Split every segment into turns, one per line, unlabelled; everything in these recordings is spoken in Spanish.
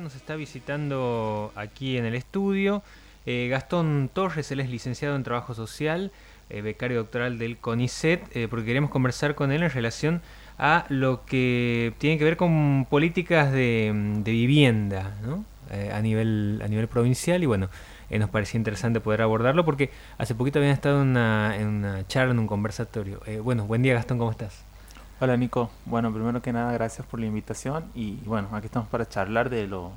nos está visitando aquí en el estudio eh, Gastón Torres, él es licenciado en Trabajo Social, eh, becario doctoral del CONICET, eh, porque queremos conversar con él en relación a lo que tiene que ver con políticas de, vivienda a, nivel, a nivel provincial y bueno, nos parecía interesante poder abordarlo porque hace poquito habían estado en una charla, en un conversatorio. bueno, buen día Gastón, ¿cómo estás?
Hola Nico, bueno, primero que nada gracias por la invitación y bueno, aquí estamos para charlar de lo,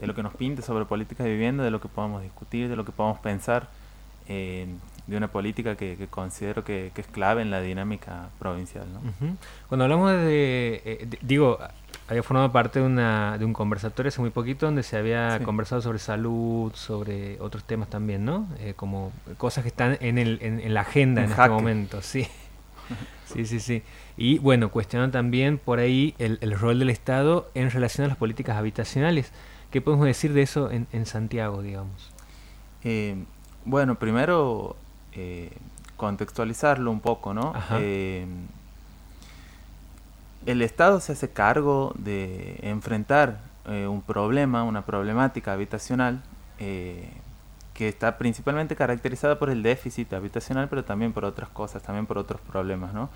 de lo que nos pinte sobre política de vivienda, de lo que podamos discutir, de lo que podamos pensar eh, de una política que, considero que, es clave en la dinámica provincial. ¿no?
Cuando hablamos eh, de, digo, había formado parte de, una, de un conversatorio hace muy poquito donde se había conversado sobre salud, sobre otros temas también, ¿no? Eh, como cosas que están en, el, en, la agenda en, este momento, sí. Sí, sí, sí. Y bueno, cuestionando también por ahí el, rol del Estado en relación a las políticas habitacionales. ¿Qué podemos decir de eso en, Santiago, digamos?
Eh, bueno, primero eh, contextualizarlo un poco, ¿no? Eh, el Estado se hace cargo de enfrentar un problema, una problemática habitacional que está principalmente caracterizada por el déficit habitacional, pero también por otras cosas, también por otros problemas. ¿no?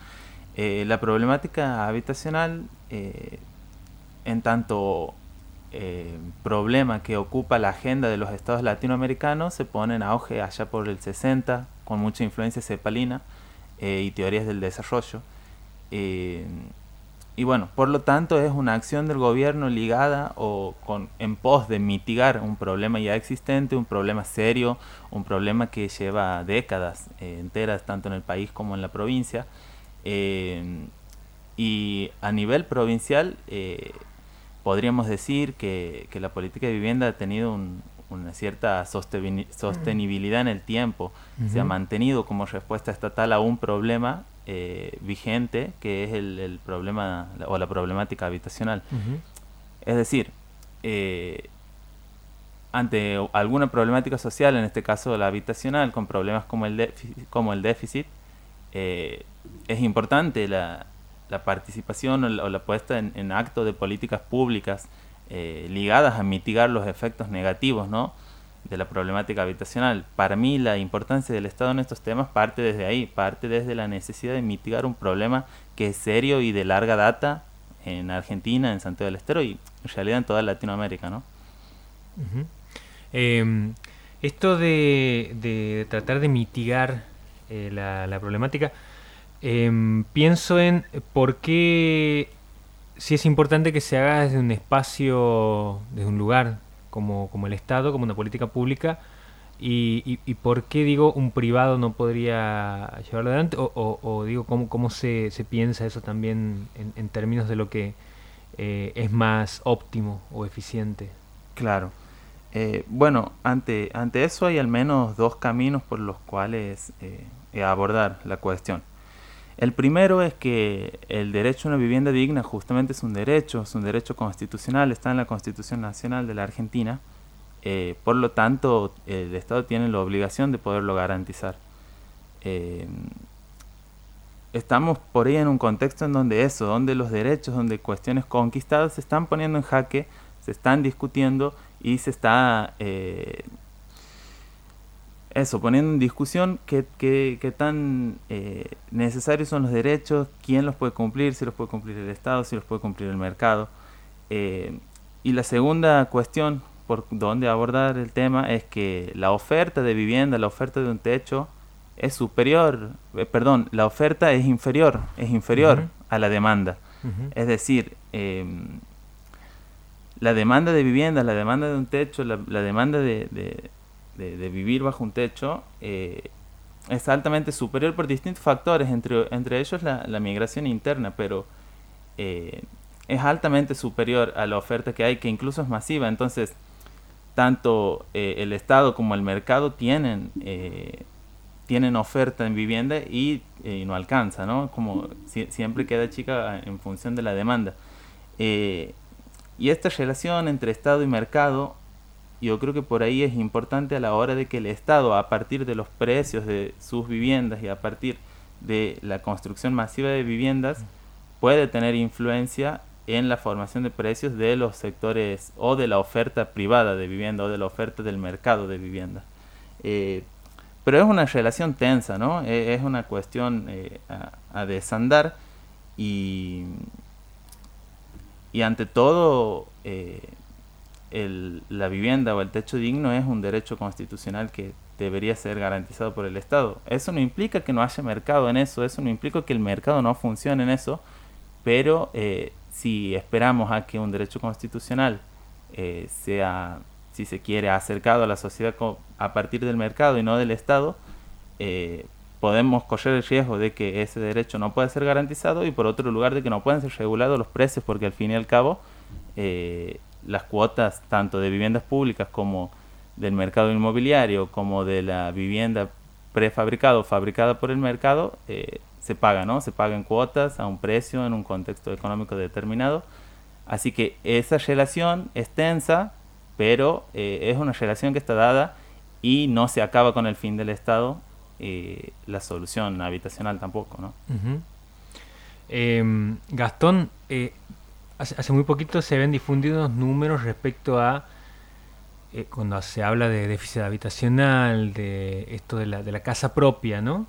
Eh, la problemática habitacional, eh, en tanto eh, problema que ocupa la agenda de los estados latinoamericanos, se pone en auge allá por el 60, con mucha influencia cepalina y teorías del desarrollo. Y bueno, por lo tanto es una acción del gobierno ligada o con, en pos de mitigar un problema ya existente, un problema serio, un problema que lleva décadas eh, enteras tanto en el país como en la provincia. Eh, y a nivel provincial eh, podríamos decir que, la política de vivienda ha tenido una cierta sostenibilidad en el tiempo, se ha mantenido como respuesta estatal a un problema eh, vigente, que es el, problema o la problemática habitacional. Es decir, eh, ante alguna problemática social, en este caso la habitacional, con problemas como el, como el déficit, eh, es importante la, participación o la, puesta en, acto de políticas públicas ligadas a mitigar los efectos negativos, ¿no? De la problemática habitacional. Para mí la importancia del Estado en estos temas parte desde ahí, parte desde la necesidad de mitigar un problema que es serio y de larga data en Argentina, en Santiago del Estero y en realidad en toda Latinoamérica, ¿no?
Em, esto de, tratar de mitigar eh, la, problemática, em, pienso en por qué si es importante que se haga desde un espacio, desde un lugar como, como el Estado, como una política pública, y, y, por qué digo un privado no podría llevarlo adelante, o, o, digo cómo, cómo se, se, piensa eso también en, términos de lo que eh, es más óptimo o eficiente.
Claro. Eh, bueno, ante, ante eso hay al menos dos caminos por los cuales eh, abordar la cuestión. El primero es que el derecho a una vivienda digna justamente es un derecho, es un derecho constitucional, está en la Constitución Nacional de la Argentina, eh, por lo tanto el Estado tiene la obligación de poderlo garantizar. Eh, estamos por ahí en un contexto en donde eso, donde los derechos, donde cuestiones conquistadas se están poniendo en jaque, se están discutiendo y se está eh, eso, poniendo en discusión qué, qué, tan eh, necesarios son los derechos, quién los puede cumplir, si los puede cumplir el Estado, si los puede cumplir el mercado. Eh, y la segunda cuestión por donde abordar el tema es que la oferta de vivienda, la oferta de un techo es superior, eh, perdón, la oferta es inferior, es inferior a la demanda. Es decir, em, la demanda de vivienda, la demanda de un techo, la, demanda de, de, vivir bajo un techo eh, es altamente superior por distintos factores, entre, entre ellos la, migración interna, pero eh, es altamente superior a la oferta que hay, que incluso es masiva. Entonces, tanto eh, el Estado como el mercado tienen, tienen oferta en vivienda y, no alcanza, ¿no? Como siempre queda chica en función de la demanda. y esta relación entre Estado y mercado yo creo que por ahí es importante a la hora de que el Estado, a partir de los precios de sus viviendas y a partir de la construcción masiva de viviendas, puede tener influencia en la formación de precios de los sectores o de la oferta privada de vivienda o de la oferta del mercado de vivienda. Eh, pero es una relación tensa, ¿no? E, es una cuestión eh, a, desandar y, y ante todo la vivienda o el techo digno es un derecho constitucional que debería ser garantizado por el Estado. Eso no implica que no haya mercado en eso, eso no implica que el mercado no funcione en eso, pero eh, si esperamos a que un derecho constitucional eh, sea, si se quiere, acercado a la sociedad a partir del mercado y no del Estado, eh, podemos correr el riesgo de que ese derecho no pueda ser garantizado y por otro lugar de que no puedan ser regulados los precios porque al fin y al cabo las cuotas tanto de viviendas públicas como del mercado inmobiliario como de la vivienda prefabricada o fabricada por el mercado eh, se paga, ¿no? Se pagan cuotas a un precio en un contexto económico determinado. Así que esa relación es tensa, pero eh, es una relación que está dada y no se acaba con el fin del Estado eh, la solución habitacional tampoco, ¿no?
Em, Gastón, hace, hace, muy poquito se ven difundidos números respecto a eh, cuando se habla de déficit habitacional, de esto de la, de la casa propia, ¿no?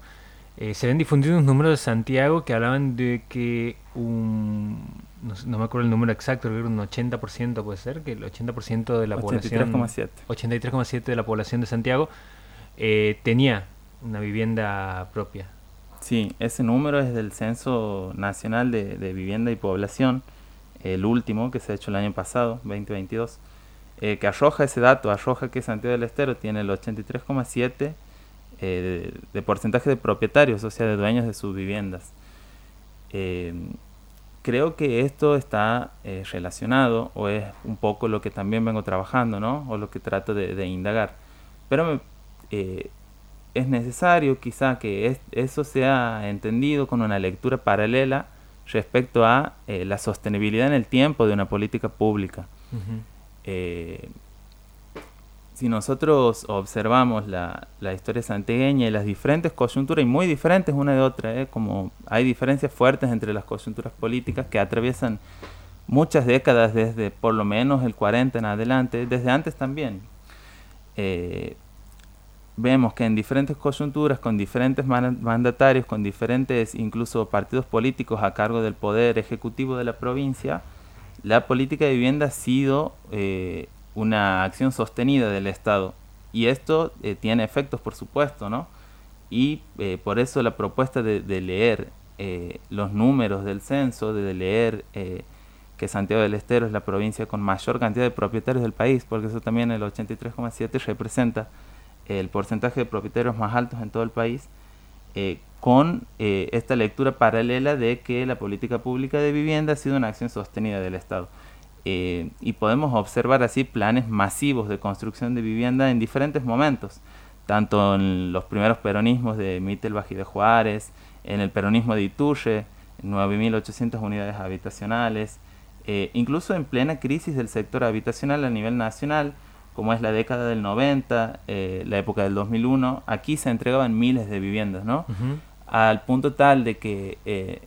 Eh, se ven difundidos unos números de Santiago que hablaban de que un, no, me acuerdo el número exacto, creo que un 80% puede ser, que el 80% de la población... 83,7. de la población de Santiago eh, tenía una vivienda propia.
Sí, ese número es del Censo Nacional de, de Vivienda y Población, el último que se ha hecho el año pasado, 2022. Eh, que arroja ese dato, arroja que Santiago del Estero tiene el 83,7% eh, de, porcentaje de propietarios, o sea, de dueños de sus viviendas. Eh, creo que esto está relacionado, o es un poco lo que también vengo trabajando, ¿no? O lo que trato de, indagar. Pero es necesario quizá que eso sea entendido con una lectura paralela respecto a la sostenibilidad en el tiempo de una política pública. Eh, si nosotros observamos la, historia santiagueña y las diferentes coyunturas, y muy diferentes una de otra, ¿eh? como hay diferencias fuertes entre las coyunturas políticas que atraviesan muchas décadas desde por lo menos el 40 en adelante, desde antes también. Eh, vemos que en diferentes coyunturas, con diferentes mandatarios, con diferentes incluso partidos políticos a cargo del poder ejecutivo de la provincia, la política de vivienda ha sido eh, una acción sostenida del Estado y esto eh, tiene efectos, por supuesto, ¿no? Y eh, por eso la propuesta de, leer los números del censo, de leer que Santiago del Estero es la provincia con mayor cantidad de propietarios del país, porque eso también el 83,7 representa el porcentaje de propietarios más altos en todo el país, con eh, esta lectura paralela de que la política pública de vivienda ha sido una acción sostenida del Estado. Eh, y podemos observar así planes masivos de construcción de vivienda en diferentes momentos, tanto en los primeros peronismos de Mittelbach y de Juárez, en el peronismo de Iturre, 9.800 unidades habitacionales, eh, incluso en plena crisis del sector habitacional a nivel nacional, como es la década del 90, la época del 2001, aquí se entregaban miles de viviendas, ¿no? al punto tal de que eh,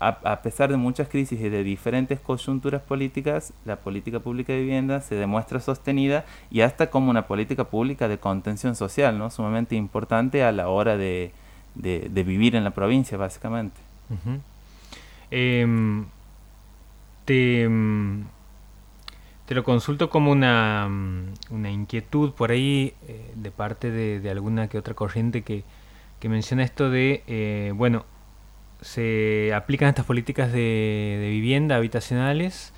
a, pesar de muchas crisis y de diferentes coyunturas políticas, la política pública de vivienda se demuestra sostenida y hasta como una política pública de contención social, ¿no? sumamente importante a la hora de, vivir en la provincia, básicamente.
Em, em, te, lo consulto como una, una inquietud por ahí eh, de parte de, alguna que otra corriente que, que menciona esto de, eh, bueno, se aplican estas políticas de, vivienda habitacionales,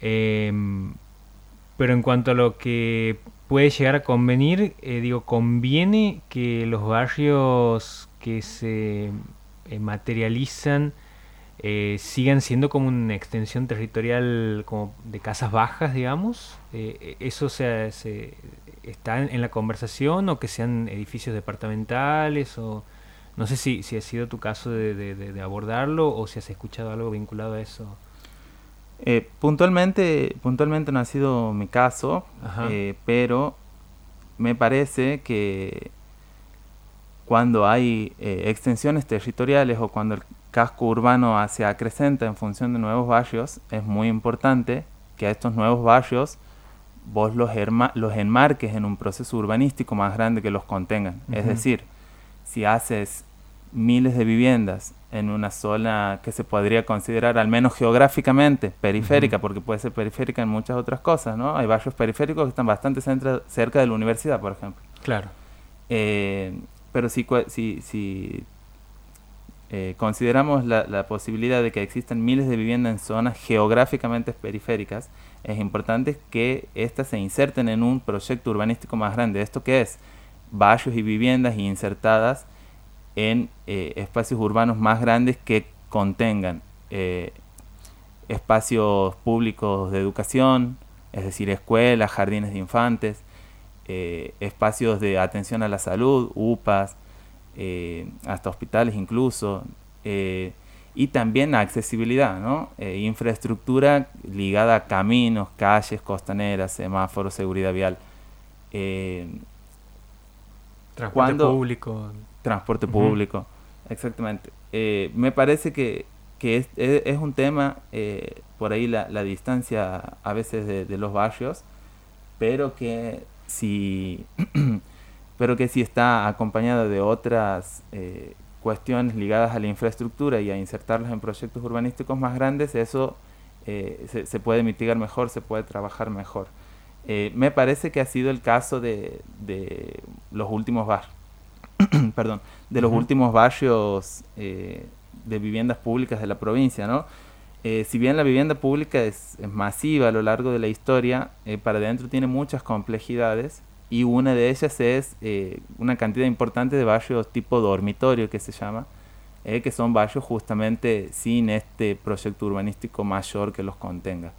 em, pero en cuanto a lo que puede llegar a convenir, eh, digo, conviene que los barrios que se eh, sigan siendo como una extensión territorial como de casas bajas, digamos. eso se, se está en, la conversación o que sean edificios departamentales o no sé si, si ha sido tu caso de, abordarlo o si has escuchado algo vinculado a eso.
Eh, puntualmente, puntualmente no ha sido mi caso, eh, pero me parece que cuando hay eh, extensiones territoriales o cuando el casco urbano se acrecenta en función de nuevos barrios, es muy importante que a estos nuevos barrios vos los, los enmarques en un proceso urbanístico más grande que los contengan. Es decir, si haces miles de viviendas en una zona que se podría considerar al menos geográficamente periférica, porque puede ser periférica en muchas otras cosas, ¿no? Hay barrios periféricos que están bastante cerca de la universidad, por ejemplo.
Claro.
Eh, pero si, si, si eh, consideramos la, la, posibilidad de que existan miles de viviendas en zonas geográficamente periféricas, es importante que éstas se inserten en un proyecto urbanístico más grande. ¿Esto qué es? Barrios y viviendas insertadas en eh, espacios urbanos más grandes que contengan eh, espacios públicos de educación, es decir, escuelas, jardines de infantes, espacios de atención a la salud, UPAs, hasta hospitales incluso, y también accesibilidad, ¿no? infraestructura ligada a caminos, calles, costaneras, semáforos, seguridad vial.
Transporte público
transporte público. Exactamente. Eh, me parece que, que es, un tema, eh, por ahí la, la, distancia a veces de, los barrios, pero que si, pero que si está acompañada de otras eh, cuestiones ligadas a la infraestructura y a insertarlas en proyectos urbanísticos más grandes, eso se, se, puede mitigar mejor, se puede trabajar mejor. me parece que ha sido el caso de, de los últimos barrios perdón, de los últimos barrios eh, de viviendas públicas de la provincia, ¿no? Eh, si bien la vivienda pública es, masiva a lo largo de la historia, eh, para adentro tiene muchas complejidades y una de ellas es una cantidad importante de barrios tipo dormitorio que se llama, que son barrios justamente sin este proyecto urbanístico mayor que los contenga.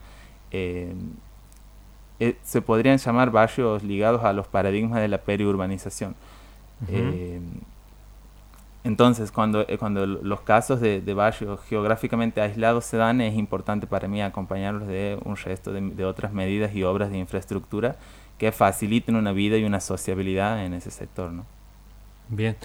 se podrían llamar barrios ligados a los paradigmas de la periurbanización. Eh, entonces, cuando, eh, cuando los casos de, barrios geográficamente aislados se dan, es importante para mí acompañarlos de un resto de, otras medidas y obras de infraestructura que faciliten una vida y una sociabilidad en ese sector. ¿no?
Bien.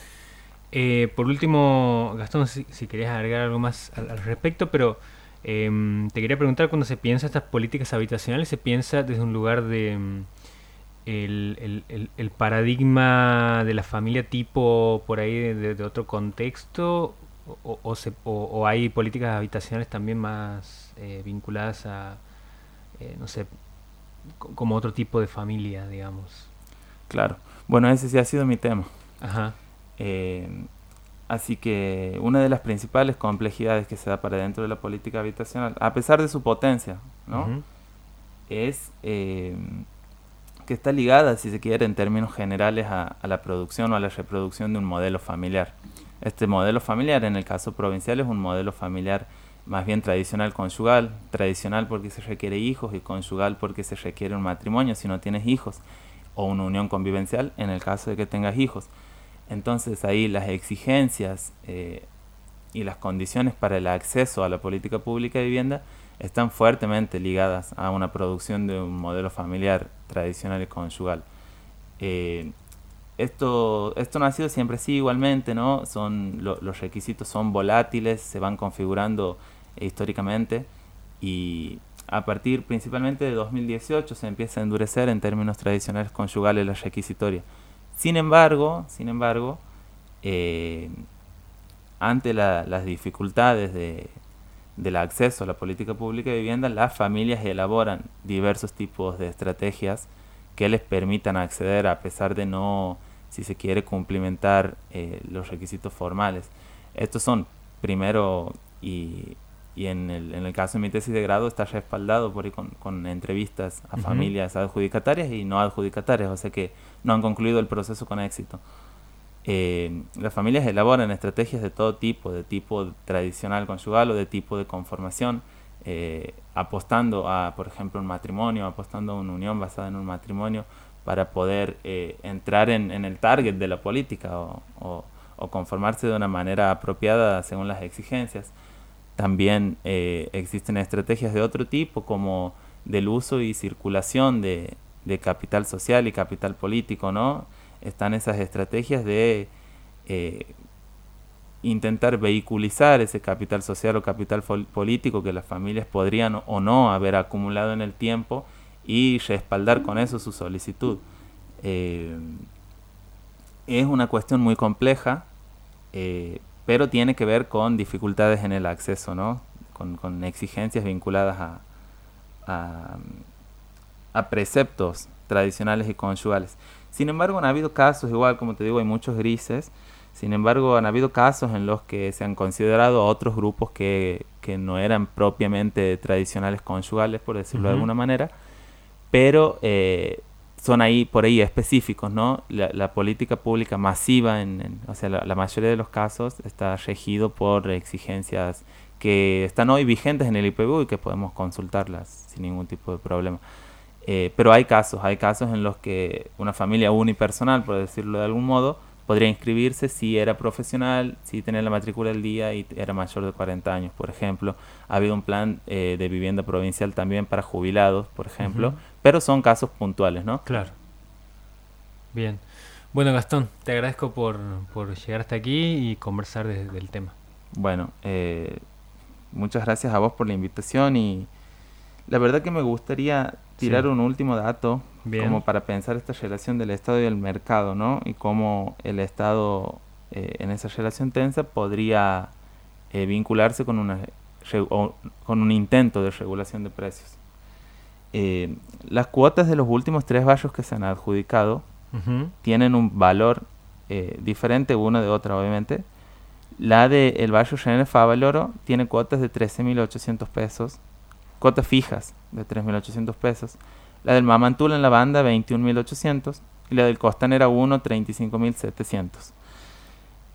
Eh, por último, Gastón, si, querías agregar algo más al, respecto, pero em, te quería preguntar, cuando se piensa estas políticas habitacionales, ¿se piensa desde un lugar de em, el, el, el, paradigma de la familia tipo por ahí de, otro contexto o, o, hay políticas habitacionales también más eh, vinculadas a, eh, no sé, como otro tipo de familia, digamos.
Claro. Bueno, ese sí ha sido mi tema.
Ajá.
Eh, así que una de las principales complejidades que se da para dentro de la política habitacional, a pesar de su potencia, ¿no? Es que está ligada, si se quiere, en términos generales a, la producción o a la reproducción de un modelo familiar. Este modelo familiar, en el caso provincial, es un modelo familiar más bien tradicional conyugal, tradicional porque se requiere hijos y conyugal porque se requiere un matrimonio si no tienes hijos, o una unión convivencial en el caso de que tengas hijos. Entonces ahí las exigencias eh, y las condiciones para el acceso a la política pública de vivienda están fuertemente ligadas a una producción de un modelo familiar tradicional y conyugal. Eh, esto, esto no ha sido siempre así igualmente, ¿no? Son, los requisitos son volátiles, se van configurando históricamente y a partir principalmente de 2018 se empieza a endurecer en términos tradicionales conyugales la requisitoria. Sin embargo, sin embargo, eh, ante las dificultades de, del acceso a la política pública de vivienda, las familias elaboran diversos tipos de estrategias que les permitan acceder a pesar de no, si se quiere, cumplimentar eh, los requisitos formales. Estos son, primero, y, y en, el, en el caso de mi tesis de grado está respaldado por ahí con, con entrevistas a familias adjudicatarias y no adjudicatarias, o sea que no han concluido el proceso con éxito. Eh, las familias elaboran estrategias de todo tipo, de tipo tradicional conyugal o de tipo de conformación, eh, apostando a, por ejemplo, un matrimonio, apostando a una unión basada en un matrimonio para poder eh, entrar en, el target de la política o, conformarse de una manera apropiada según las exigencias. También existen estrategias de otro tipo como del uso y circulación de, de capital social y capital político, ¿no? están esas estrategias de eh, intentar vehiculizar ese capital social o capital político que las familias podrían o no haber acumulado en el tiempo y respaldar con eso su solicitud. Eh, es una cuestión muy compleja, eh, pero tiene que ver con dificultades en el acceso, ¿no? con, exigencias vinculadas a, a, preceptos tradicionales y conyugales. Sin embargo, han habido casos, igual como te digo, hay muchos grises, sin embargo, han habido casos en los que se han considerado otros grupos que, que no eran propiamente tradicionales conyugales, por decirlo de alguna manera, pero eh, son ahí por ahí específicos, ¿no? La, política pública masiva, en, o sea, la, mayoría de los casos está regido por exigencias que están hoy vigentes en el IPU y que podemos consultarlas sin ningún tipo de problema. Eh, pero hay casos, hay casos en los que una familia unipersonal, por decirlo de algún modo, podría inscribirse si era profesional, si tenía la matrícula del día y era mayor de 40 años, por ejemplo. Ha habido un plan eh, de vivienda provincial también para jubilados, por ejemplo, pero son casos puntuales, ¿no?
Claro. Bien. Bueno, Gastón, te agradezco por, por llegar hasta aquí y conversar del tema.
Bueno, eh, muchas gracias a vos por la invitación y la verdad que me gustaría tirar un último dato como para pensar esta relación del Estado y el mercado, ¿no? Y cómo el Estado eh, en esa relación tensa podría eh, vincularse con, una, con un intento de regulación de precios. Eh, las cuotas de los últimos tres barrios que se han adjudicado tienen un valor diferente una de otra, obviamente. La del el barrio René Favaloro tiene cuotas de 13.800 pesos, cuotas fijas de 3.800 pesos. La del Mamantula en la banda, 21.800. Y la del Costanera 1, 35.700.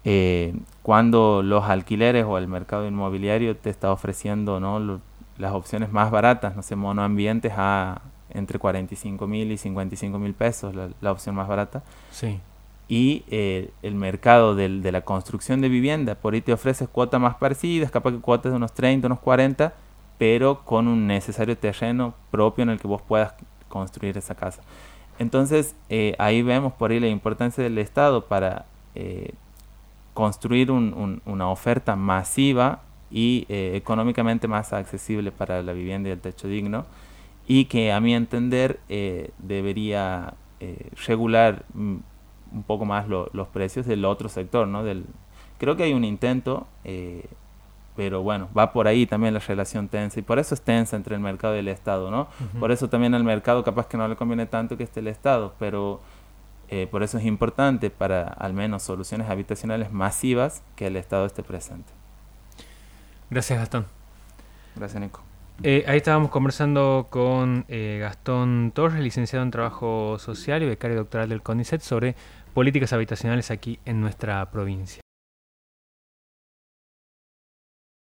Eh, cuando los alquileres o el mercado inmobiliario te está ofreciendo ¿no? las opciones más baratas, no sé, monoambientes a entre 45 mil y 55 mil pesos, la, opción más barata.
Sí.
Y eh, el mercado del, de la construcción de vivienda, por ahí te ofreces cuotas más parecidas, capaz que cuotas de unos 30, unos 40, pero con un necesario terreno propio en el que vos puedas construir esa casa. Entonces, eh, ahí vemos por ahí la importancia del Estado para eh, construir una oferta masiva y eh, económicamente más accesible para la vivienda y el techo digno, y que a mi entender debería regular mm, un poco más los precios del otro sector, ¿no? Del, creo que hay un intento pero bueno, va por ahí también la relación tensa y por eso es tensa entre el mercado y el Estado, ¿no? Por eso también al mercado capaz que no le conviene tanto que esté el Estado, pero eh, por eso es importante para al menos soluciones habitacionales masivas que el Estado esté presente.
Gracias Gastón.
Gracias Nico.
Eh, ahí estábamos conversando con eh, Gastón Torres, licenciado en Trabajo Social y becario doctoral del CONICET, sobre políticas habitacionales aquí en nuestra provincia.